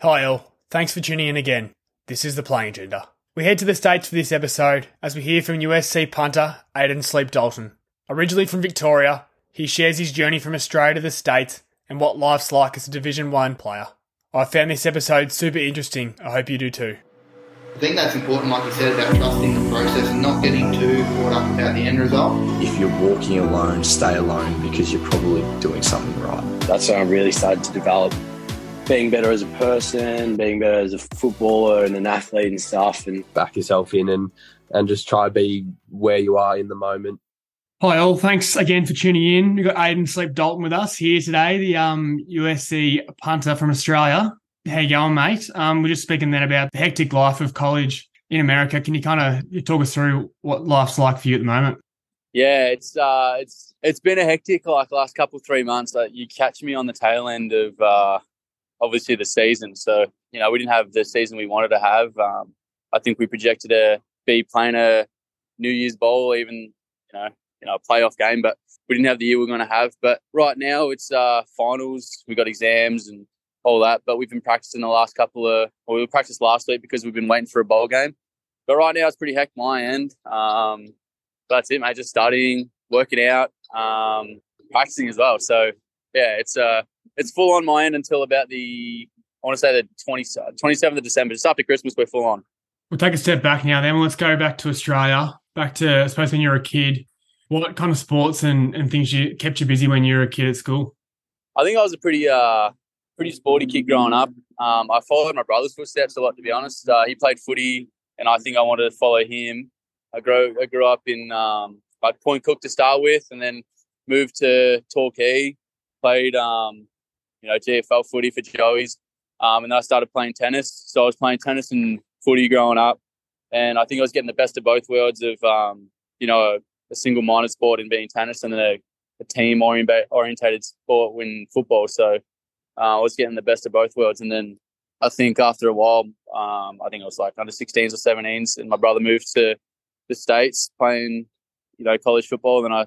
Hi, all. Thanks for tuning in again. This is The Playing Agenda. We head to the States for this episode as we hear from USC punter Aadyn Sleep Dalton. Originally from Victoria, he shares his journey from Australia to the States and what life's like as a Division 1 player. I found this episode super interesting. I hope you do too. I think that's important, like you said, about trusting the process and not getting too caught up about the end result. If you're walking alone, stay alone because you're probably doing something right. That's when I really started to develop being better as a person, being better as a footballer and an athlete and stuff. And back yourself in and, and just try to be where you are in the moment. Hi all, thanks again for tuning in. We've got Aadyn Sleep Dalton with us here today, the um, USC punter from Australia. How you going, mate? Um, we're just speaking then about the hectic life of college in America. Can you kind of talk us through what life's like for you at the moment? Yeah, it's uh, it's it's been a hectic like last couple three months. Uh, you catch me on the tail end of uh, obviously the season. So you know we didn't have the season we wanted to have. Um, I think we projected to be playing a New Year's Bowl, even you know you know a playoff game, but we didn't have the year we are going to have. But right now it's uh, finals. We got exams and all that. But we've been practicing the last couple of, well, we practiced last week because we've been waiting for a bowl game. But right now it's pretty heck my end. Um, that's it, mate. Just studying, working out, um, practicing as well. So yeah, it's uh, it's full on my end until about the I want to say the 20, 27th of December. Just after Christmas, we're full on. We'll take a step back now. Then let's go back to Australia. Back to I suppose when you were a kid. What kind of sports and, and things you kept you busy when you were a kid at school? I think I was a pretty uh, pretty sporty kid growing up. Um, I followed my brother's footsteps a lot, to be honest. Uh, he played footy, and I think I wanted to follow him. I grew I grew up in um, like Point Cook to start with, and then moved to Torquay. Played um, you know GFL footy for Joey's, um, and then I started playing tennis. So I was playing tennis and footy growing up, and I think I was getting the best of both worlds of um, you know a, a single minor sport in being tennis, and then a, a team orientated sport in football. So uh, I was getting the best of both worlds. And then I think after a while, um, I think it was like under 16s or 17s, and my brother moved to the States playing, you know, college football. Then I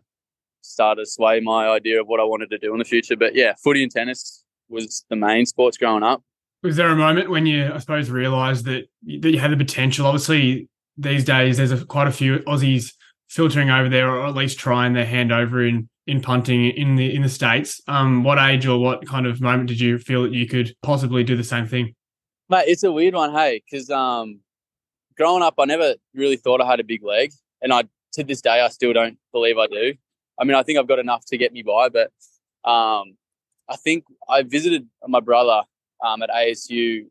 started to sway my idea of what I wanted to do in the future. But yeah, footy and tennis was the main sports growing up. Was there a moment when you, I suppose, realised that that you had the potential? Obviously, these days there's a, quite a few Aussies filtering over there, or at least trying their hand over in in punting in the in the states. Um, what age or what kind of moment did you feel that you could possibly do the same thing? Mate, it's a weird one, hey, because um, growing up, I never really thought I had a big leg, and I to this day I still don't believe I do. I mean, I think I've got enough to get me by, but um, I think I visited my brother um, at ASU.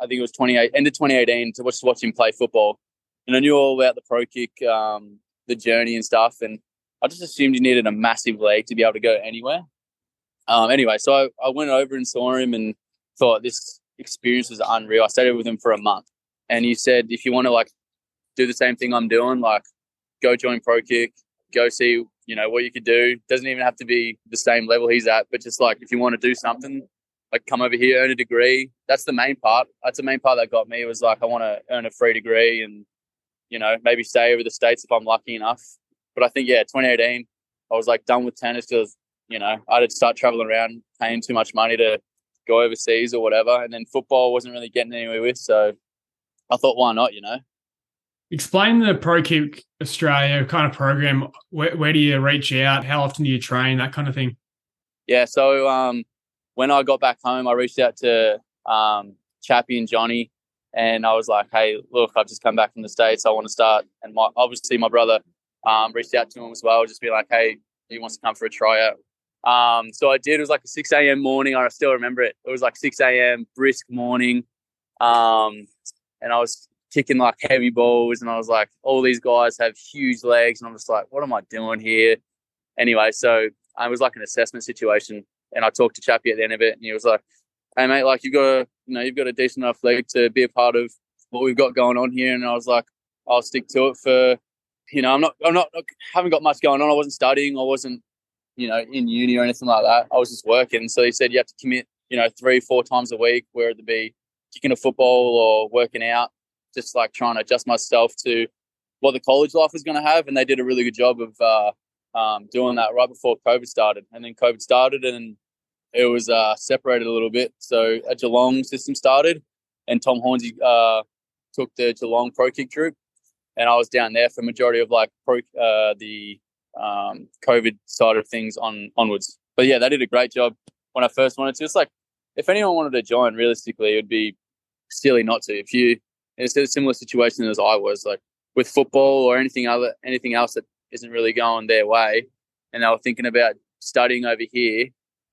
I think it was 28 end of 2018 to watch, watch him play football, and I knew all about the pro kick, um, the journey and stuff, and I just assumed he needed a massive leg to be able to go anywhere. Um, anyway, so I, I went over and saw him and thought this experience was unreal. I stayed with him for a month, and he said, if you want to like do the same thing I'm doing, like go join Pro Kick, go see you know what you could do. Doesn't even have to be the same level he's at, but just like if you want to do something, like come over here, earn a degree. That's the main part. That's the main part that got me was like I want to earn a free degree and you know maybe stay over the states if I'm lucky enough. But I think yeah, 2018, I was like done with tennis because you know I had to start traveling around, paying too much money to go overseas or whatever, and then football wasn't really getting anywhere with. So I thought, why not? You know. Explain the Pro Kick Australia kind of program. Where, where do you reach out? How often do you train? That kind of thing. Yeah. So um, when I got back home, I reached out to um, Chappie and Johnny, and I was like, "Hey, look, I've just come back from the states. I want to start." And my, obviously, my brother um, reached out to him as well, just be like, hey, he wants to come for a tryout. Um, so I did. It was like a 6 a.m. morning. I still remember it. It was like 6 a.m. brisk morning. Um, and I was kicking like heavy balls. And I was like, all these guys have huge legs. And I'm just like, what am I doing here? Anyway, so um, it was like an assessment situation. And I talked to Chappie at the end of it. And he was like, hey, mate, like you've got a, you know, you've got a decent enough leg to be a part of what we've got going on here. And I was like, I'll stick to it for you know, I'm not, I'm not, haven't got much going on. I wasn't studying. I wasn't, you know, in uni or anything like that. I was just working. So he said you have to commit, you know, three, four times a week, whether it'd be kicking a football or working out, just like trying to adjust myself to what the college life was going to have. And they did a really good job of uh, um, doing that right before COVID started. And then COVID started and it was uh, separated a little bit. So a Geelong system started, and Tom Hornsey uh, took the Geelong Pro Kick troop, and I was down there for majority of like pro uh, the um, COVID side of things on onwards. But yeah, they did a great job when I first wanted to. It's like if anyone wanted to join, realistically, it would be silly not to. If you it's a similar situation as I was, like with football or anything other anything else that isn't really going their way, and they were thinking about studying over here.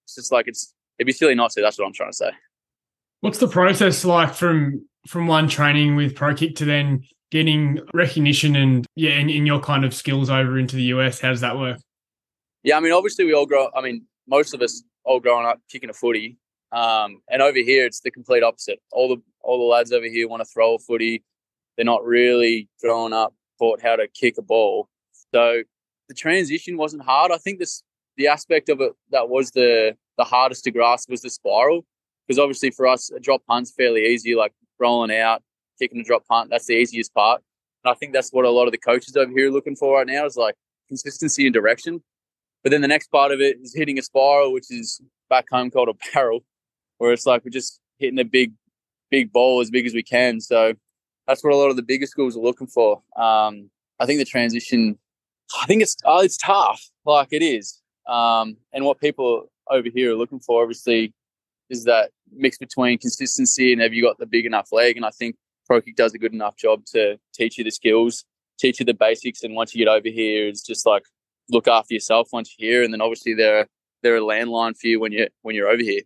It's just like it's it'd be silly not to. That's what I'm trying to say. What's the process like from from one training with ProKick to then getting recognition and yeah, in, in your kind of skills over into the US? How does that work? Yeah, I mean, obviously we all grow. I mean, most of us all growing up kicking a footy, um, and over here it's the complete opposite. All the all the lads over here want to throw a footy. They're not really growing up taught how to kick a ball. So the transition wasn't hard. I think this the aspect of it that was the the hardest to grasp was the spiral because obviously for us a drop punt's fairly easy, like rolling out, kicking a drop punt. That's the easiest part. And I think that's what a lot of the coaches over here are looking for right now is like consistency and direction. But then the next part of it is hitting a spiral, which is back home called a barrel, where it's like we're just hitting a big, big ball as big as we can. So that's what a lot of the bigger schools are looking for. Um, I think the transition, I think it's uh, it's tough, like it is. Um, and what people over here are looking for, obviously, is that mix between consistency and have you got the big enough leg? And I think ProKick does a good enough job to teach you the skills, teach you the basics. And once you get over here, it's just like look after yourself once you're here. And then obviously they're they're a landline for you when you when you're over here.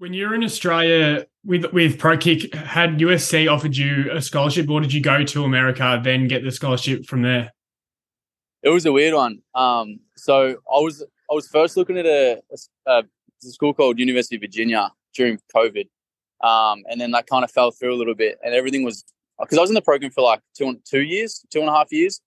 When you're in Australia with with Pro Kick, had USC offered you a scholarship, or did you go to America then get the scholarship from there? It was a weird one. Um, so I was I was first looking at a, a, a school called University of Virginia during COVID, um, and then that kind of fell through a little bit, and everything was because I was in the program for like two two years, two and a half years,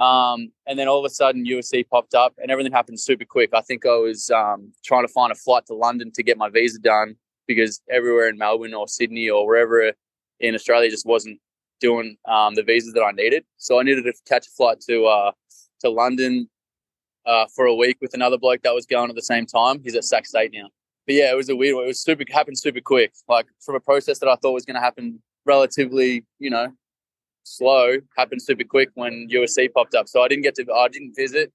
um, and then all of a sudden USC popped up, and everything happened super quick. I think I was um, trying to find a flight to London to get my visa done because everywhere in Melbourne or Sydney or wherever in Australia just wasn't doing um, the visas that I needed. So I needed to catch a flight to uh, to London uh, for a week with another bloke that was going at the same time. He's at Sac State now. But yeah, it was a weird one. It was super happened super quick. Like from a process that I thought was going to happen relatively, you know, slow, happened super quick when USC popped up. So I didn't get to. I didn't visit.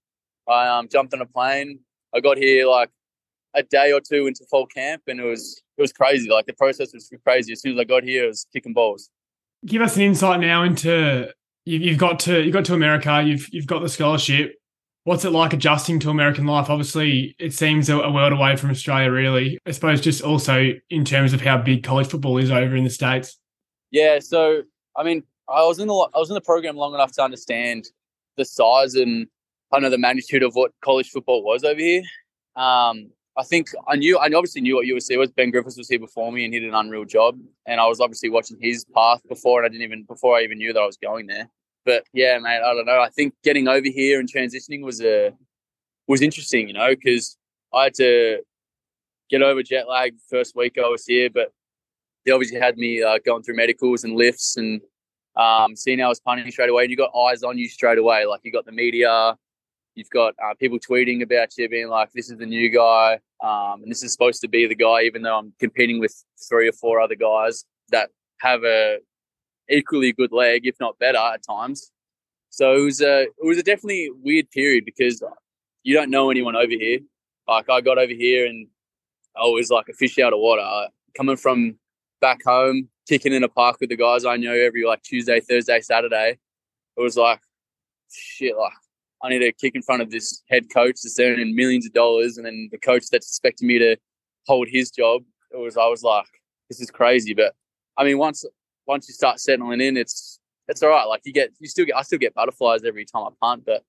I um, jumped on a plane. I got here like a day or two into fall camp, and it was it was crazy. Like the process was crazy. As soon as I got here, it was kicking balls. Give us an insight now into you've got to you got to America. You've you've got the scholarship what's it like adjusting to American life? Obviously, it seems a, world away from Australia, really. I suppose just also in terms of how big college football is over in the states. Yeah, so I mean, I was in the I was in the program long enough to understand the size and kind of the magnitude of what college football was over here. Um, I think I knew I obviously knew what USC was. Ben Griffiths was here before me and he did an unreal job. And I was obviously watching his path before, and I didn't even before I even knew that I was going there. But yeah, mate, I don't know. I think getting over here and transitioning was a was interesting, you know, because I had to get over jet lag first week I was here, but they obviously had me uh, going through medicals and lifts and um, seeing how I was punting straight away. And you got eyes on you straight away. Like you got the media, you've got uh, people tweeting about you, being like, "This is the new guy," um, and this is supposed to be the guy, even though I'm competing with three or four other guys that have a equally good leg, if not better at times. So it was a it was a definitely weird period because you don't know anyone over here. Like I got over here and I was like a fish out of water. Coming from back home, kicking in a park with the guys I know every like Tuesday, Thursday, Saturday. It was like shit. Like I need to kick in front of this head coach that's earning millions of dollars, and then the coach that's expecting me to hold his job. It was I was like, this is crazy. But I mean, once once you start settling in, it's it's all right. Like you get, you still get, I still get butterflies every time I punt, but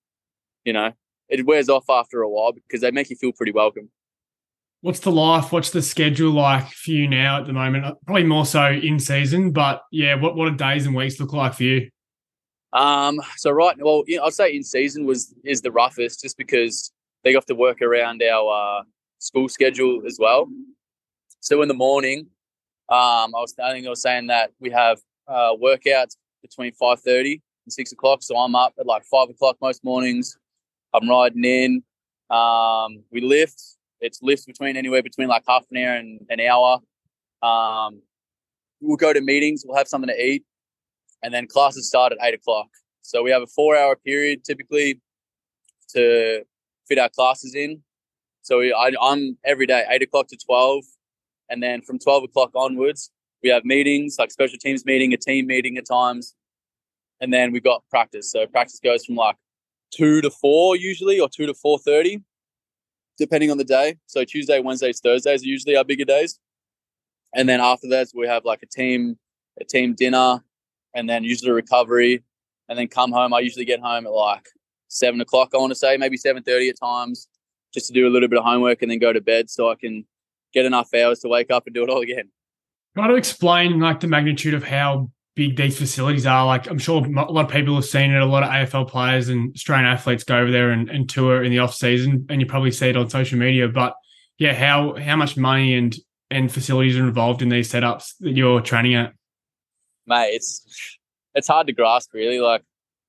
you know, it wears off after a while because they make you feel pretty welcome. What's the life? What's the schedule like for you now at the moment? Uh, probably more so in season, but yeah, what what do days and weeks look like for you? Um, so right, well, I'd say in season was is the roughest, just because they have to work around our uh, school schedule as well. So in the morning, um, I was I think I was saying that we have uh, workouts between five thirty and six o'clock. So I'm up at like five o'clock most mornings. I'm riding in. Um, we lift. It's lifts between anywhere between like half an hour and an hour. Um, we'll go to meetings. We'll have something to eat, and then classes start at eight o'clock. So we have a four-hour period typically to fit our classes in. So we, I, I'm every day eight o'clock to twelve, and then from twelve o'clock onwards, we have meetings like special teams meeting, a team meeting at times, and then we've got practice. So practice goes from like two to four usually, or two to four thirty, depending on the day. So Tuesday, Wednesdays, Thursdays are usually our bigger days, and then after that we have like a team a team dinner, and then usually recovery, and then come home. I usually get home at like seven o'clock. I want to say maybe seven thirty at times, just to do a little bit of homework and then go to bed so I can get enough hours to wake up and do it all again. Try to explain like the magnitude of how big these facilities are. Like I'm sure a lot of people have seen it. A lot of AFL players and Australian athletes go over there and, and tour in the off season, and you probably see it on social media. But yeah, how how much money and and facilities are involved in these setups that you're training at? Mate, it's it's hard to grasp really. Like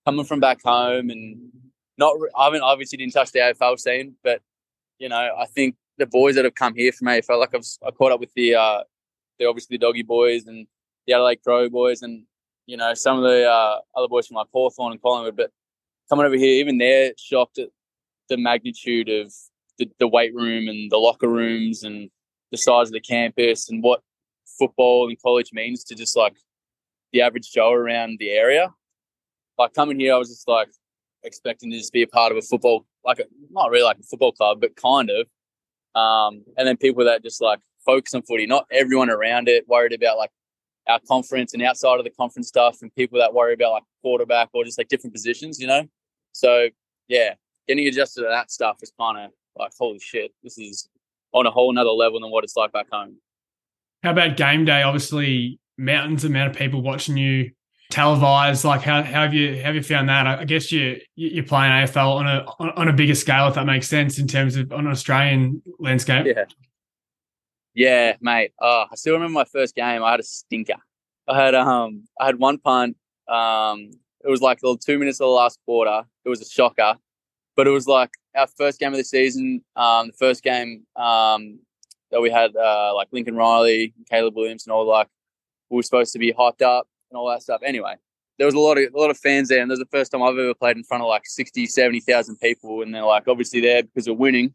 coming from back home and not. I haven't obviously didn't touch the AFL scene, but you know, I think the boys that have come here from AFL, like I've I caught up with the uh, the obviously the doggy boys and the Adelaide Crow boys and you know some of the uh, other boys from like Hawthorn and Collingwood. But coming over here, even they're shocked at the magnitude of the, the weight room and the locker rooms and the size of the campus and what football and college means to just like the average Joe around the area. Like coming here, I was just like expecting to just be a part of a football, like a, not really like a football club, but kind of. Um, and then people that just like focus on footy, not everyone around it worried about like our conference and outside of the conference stuff, and people that worry about like quarterback or just like different positions, you know. So yeah, getting adjusted to that stuff is kind of like holy shit, this is on a whole nother level than what it's like back home. How about game day? Obviously, mountains amount of people watching you televised. Like, how, how have you how have you found that? I guess you you're playing AFL on a on a bigger scale, if that makes sense, in terms of on an Australian landscape. Yeah, yeah, mate. Oh, I still remember my first game. I had a stinker. I had um I had one punt. Um, it was like the two minutes of the last quarter. It was a shocker, but it was like our first game of the season. Um, the first game um that we had uh like Lincoln Riley, Caleb Williams, and all like we were supposed to be hyped up and all that stuff. Anyway, there was a lot of a lot of fans there, and there's the first time I've ever played in front of like 60, 70,000 people, and they're like obviously there because we're winning.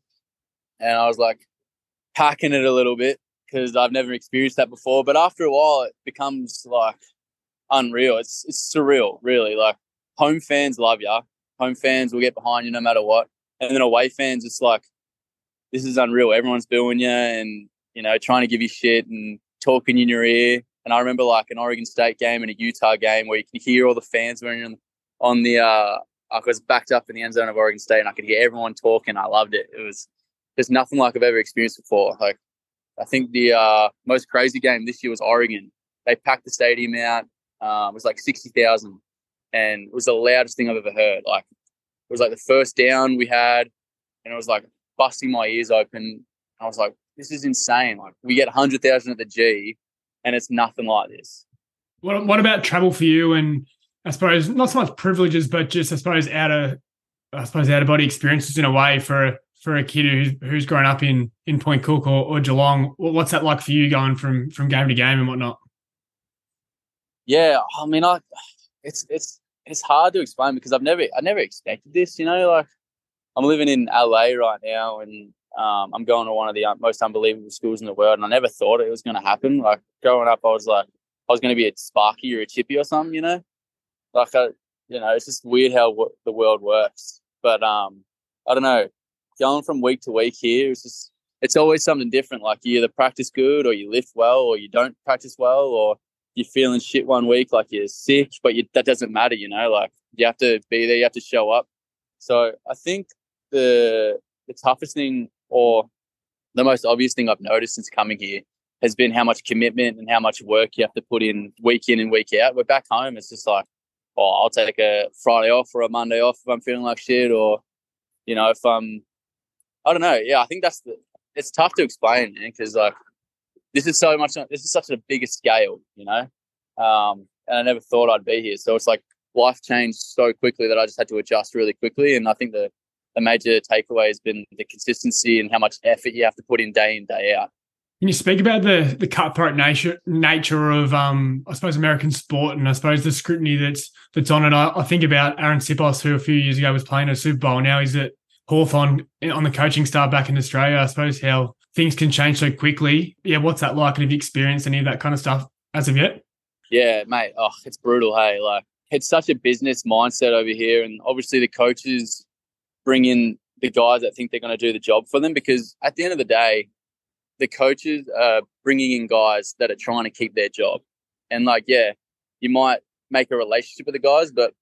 And I was like packing it a little bit because I've never experienced that before. But after a while, it becomes like unreal. It's it's surreal, really. Like home fans love you. Home fans will get behind you no matter what, and then away fans, it's like this is unreal. Everyone's booing you and you know trying to give you shit and talking in your ear. And I remember like an Oregon State game and a Utah game where you can hear all the fans when on, on the. Uh, I was backed up in the end zone of Oregon State and I could hear everyone talking. I loved it. It was just nothing like I've ever experienced before. Like I think the uh, most crazy game this year was Oregon. They packed the stadium out. Um, it was like sixty thousand, and it was the loudest thing I've ever heard. Like it was like the first down we had, and it was like busting my ears open. I was like, "This is insane!" Like we get hundred thousand at the G, and it's nothing like this. What What about travel for you? And I suppose not so much privileges, but just I suppose out of I suppose out of body experiences in a way for for a kid who's who's grown up in in Point Cook or, or Geelong. What's that like for you going from from game to game and whatnot? Yeah, I mean, I it's it's it's hard to explain because I've never I never expected this. You know, like I'm living in LA right now, and um, I'm going to one of the most unbelievable schools in the world, and I never thought it was going to happen. Like growing up, I was like I was going to be a Sparky or a Chippy or something. You know, like I, you know, it's just weird how w- the world works. But um, I don't know. Going from week to week here, it's just it's always something different. Like you either practice good, or you lift well, or you don't practice well, or you're feeling shit one week, like you're sick, but you, that doesn't matter. You know, like you have to be there, you have to show up. So I think the the toughest thing, or the most obvious thing I've noticed since coming here, has been how much commitment and how much work you have to put in week in and week out. We're back home. It's just like, oh, I'll take a Friday off or a Monday off if I'm feeling like shit, or you know, if I'm I don't know. Yeah, I think that's the. It's tough to explain because like this is so much. This is such a bigger scale, you know. Um, and I never thought I'd be here. So it's like life changed so quickly that I just had to adjust really quickly. And I think the the major takeaway has been the consistency and how much effort you have to put in day in day out. Can you speak about the the cutthroat nature nature of um I suppose American sport and I suppose the scrutiny that's that's on it? I, I think about Arryn Siposs, who a few years ago was playing a Super Bowl. Now he's at Hawthorn on the coaching staff back in Australia. I suppose how things can change so quickly. Yeah, what's that like? And have you experienced any of that kind of stuff as of yet? Yeah, mate. Oh, it's brutal. Hey, like it's such a business mindset over here, and obviously the coaches bring in the guys that think they're going to do the job for them because at the end of the day, the coaches are bringing in guys that are trying to keep their job. And like, yeah, you might make a relationship with the guys, but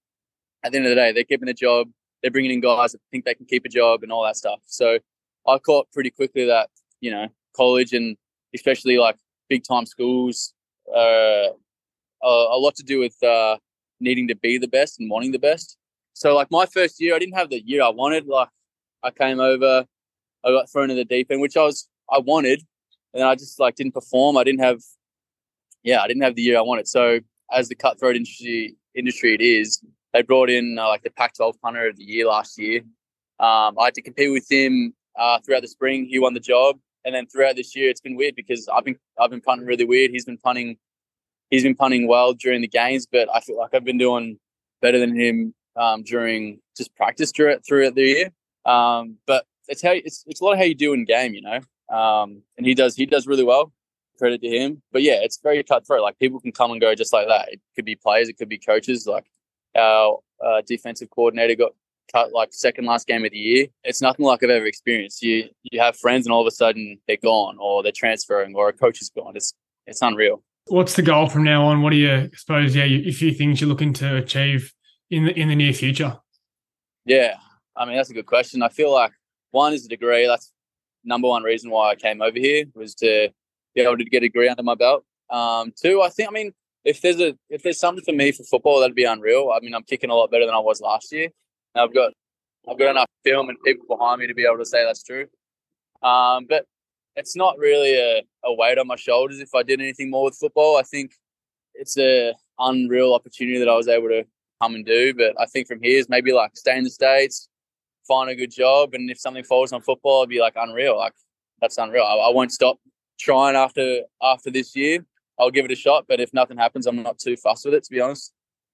at the end of the day, they're keeping the job. They're bringing in guys that think they can keep a job and all that stuff. So I caught pretty quickly that, you know, college and especially like big time schools, uh, a, a lot to do with uh, needing to be the best and wanting the best. So like my first year, I didn't have the year I wanted. Like I came over, I got thrown in the deep end, which I was I wanted, and I just like didn't perform. I didn't have, yeah, I didn't have the year I wanted. So as the cutthroat industry industry it is, they brought in uh, like the Pac-12 punter of the year last year. Um, I had to compete with him uh, throughout the spring. He won the job, and then throughout this year, it's been weird because I've been I've been punting really weird. He's been punting, he's been punting well during the games, but I feel like I've been doing better than him um, during just practice throughout throughout the year. Um, but it's how it's, it's a lot of how you do in game, you know. Um, and he does he does really well. Credit to him. But yeah, it's very cutthroat. Like people can come and go just like that. It could be players, it could be coaches. Like our uh, defensive coordinator got cut like second last game of the year. It's nothing like I've ever experienced. You you have friends and all of a sudden they're gone or they're transferring or a coach is gone. It's it's unreal. What's the goal from now on? What do you I suppose? Yeah, a few things you're looking to achieve in the in the near future. Yeah, I mean that's a good question. I feel like one is a degree. That's number one reason why I came over here was to be able to get a degree under my belt. Um, two, I think, I mean, if there's a if there's something for me for football, that'd be unreal. I mean, I'm kicking a lot better than I was last year. And I've got I've got enough film and people behind me to be able to say that's true. Um, but it's not really a, a weight on my shoulders if I did anything more with football. I think it's a unreal opportunity that I was able to come and do. But I think from here is maybe like stay in the States, find a good job, and if something falls on football, it'd be like unreal. Like that's unreal. I, I won't stop trying after after this year. I'll give it a shot, but if nothing happens, I'm not too fussed with it, to be honest.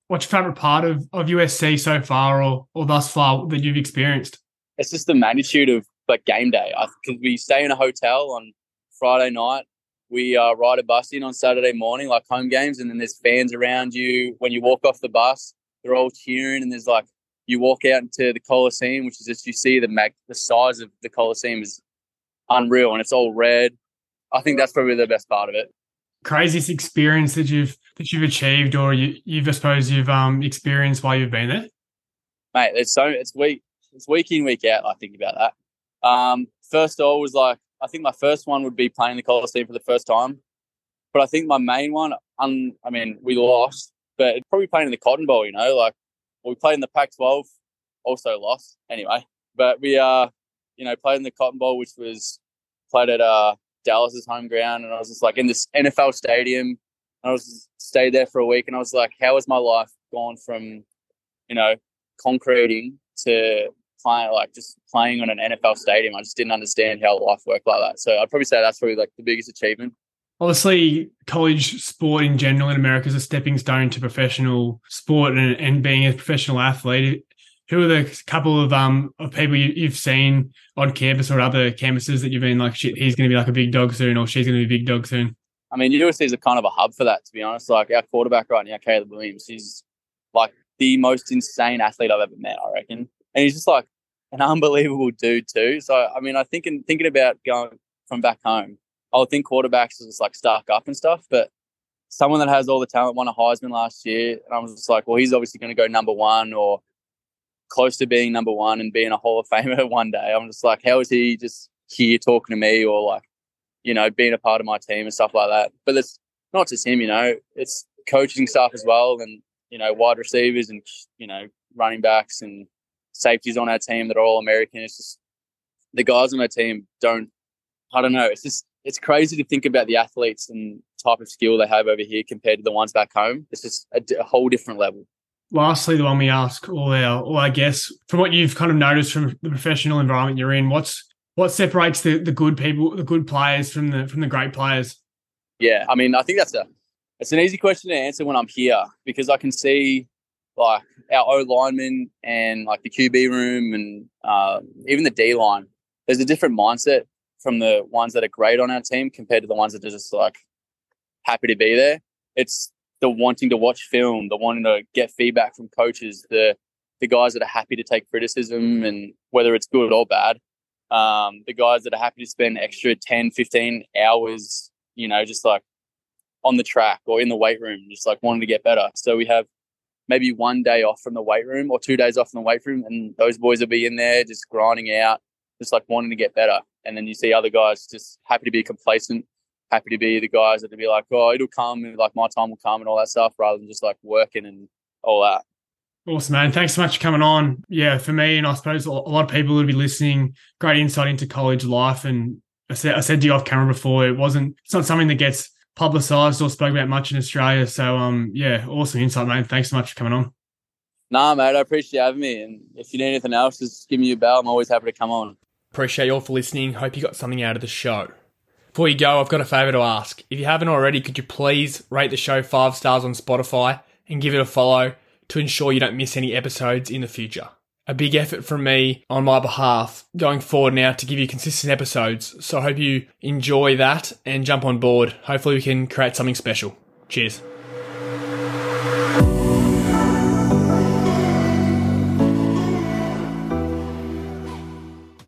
What's your favourite part of, of USC so far or, or thus far that you've experienced? It's just the magnitude of like game day. Because we stay in a hotel on Friday night. We uh, ride a bus in on Saturday morning, like home games, and then there's fans around you. When you walk off the bus, they're all cheering, and there's like you walk out into the Coliseum, which is just you see the mag- the size of the Coliseum is unreal, and it's all red. I think that's probably the best part of it. Craziest experience that you've that you've achieved, or you, you've I suppose you've um experienced while you've been there, mate. It's so it's week it's week in week out. I think about that. Um, first all was like I think my first one would be playing the Coliseum for the first time, but I think my main one, um, I mean, we lost, but probably playing in the Cotton Bowl. You know, like we played in the Pac-12, also lost anyway. But we, uh, you know, played in the Cotton Bowl, which was played at uh, Dallas's home ground, and I was just like in this NFL stadium. I was stayed there for a week, and I was like, how has my life gone from, you know, concreting to playing like just playing on an NFL stadium? I just didn't understand how life worked like that. So I'd probably say that's probably like the biggest achievement obviously college sport in general in America is a stepping stone to professional sport and, and being a professional athlete. Who are the couple of um of people you, have seen on campus or other campuses that you've been like, shit, he's going to be like a big dog soon, or she's going to be a big dog soon? I mean, USC is a kind of a hub for that, to be honest. Like our quarterback right now, Caleb Williams, he's like the most insane athlete I've ever met, I reckon, and he's just like an unbelievable dude too. So, I mean, I think in thinking about going from back home, I would think quarterbacks is like stuck up and stuff, but someone that has all the talent won a Heisman last year, and I was just like, well, he's obviously going to go number one or close to being number one and being a Hall of Famer one day. I'm just like, how is he just here talking to me or like, you know, being a part of my team and stuff like that? But it's not just him, you know, it's coaching stuff as well, and you know, wide receivers and you know, running backs and safeties on our team that are all American. It's just the guys on our team don't. I don't know. It's just it's crazy to think about the athletes and type of skill they have over here compared to the ones back home. It's just a, a whole different level. Lastly, the one we ask all our all our guests, from what you've kind of noticed from the professional environment you're in, what's what separates the, the good people, the good players from the from the great players? Yeah, I mean, I think that's a it's an easy question to answer when I'm here because I can see like our O linemen and like the QB room and uh, even the D line. There's a different mindset from the ones that are great on our team compared to the ones that are just like happy to be there. It's the wanting to watch film, the wanting to get feedback from coaches, the the guys that are happy to take criticism and whether it's good or bad. Um, the guys that are happy to spend extra 10, 15 hours, you know, just like on the track or in the weight room, just like wanting to get better. So we have maybe one day off from the weight room or two days off from the weight room, and those boys will be in there just grinding out, just like wanting to get better. And then you see other guys just happy to be complacent, happy to be the guys that will be like, oh, it'll come, and like my time will come, and all that stuff, rather than just like working and all that. Awesome, man. Thanks so much for coming on. Yeah, for me, and I suppose a lot of people would be listening, great insight into college life. And I said, I said to you off camera before, it wasn't, it's not something that gets publicized or spoken about much in Australia. So, um, yeah, awesome insight, man. Thanks so much for coming on. Nah, mate, I appreciate having me. And if you need anything else, just give me a bell. I'm always happy to come on. Appreciate you all for listening. Hope you got something out of the show. Before you go, I've got a favour to ask. If you haven't already, could you please rate the show five stars on Spotify and give it a follow? to ensure you don't miss any episodes in the future. A big effort from me on my behalf going forward now to give you consistent episodes. So I hope you enjoy that and jump on board. Hopefully, we can create something special. Cheers.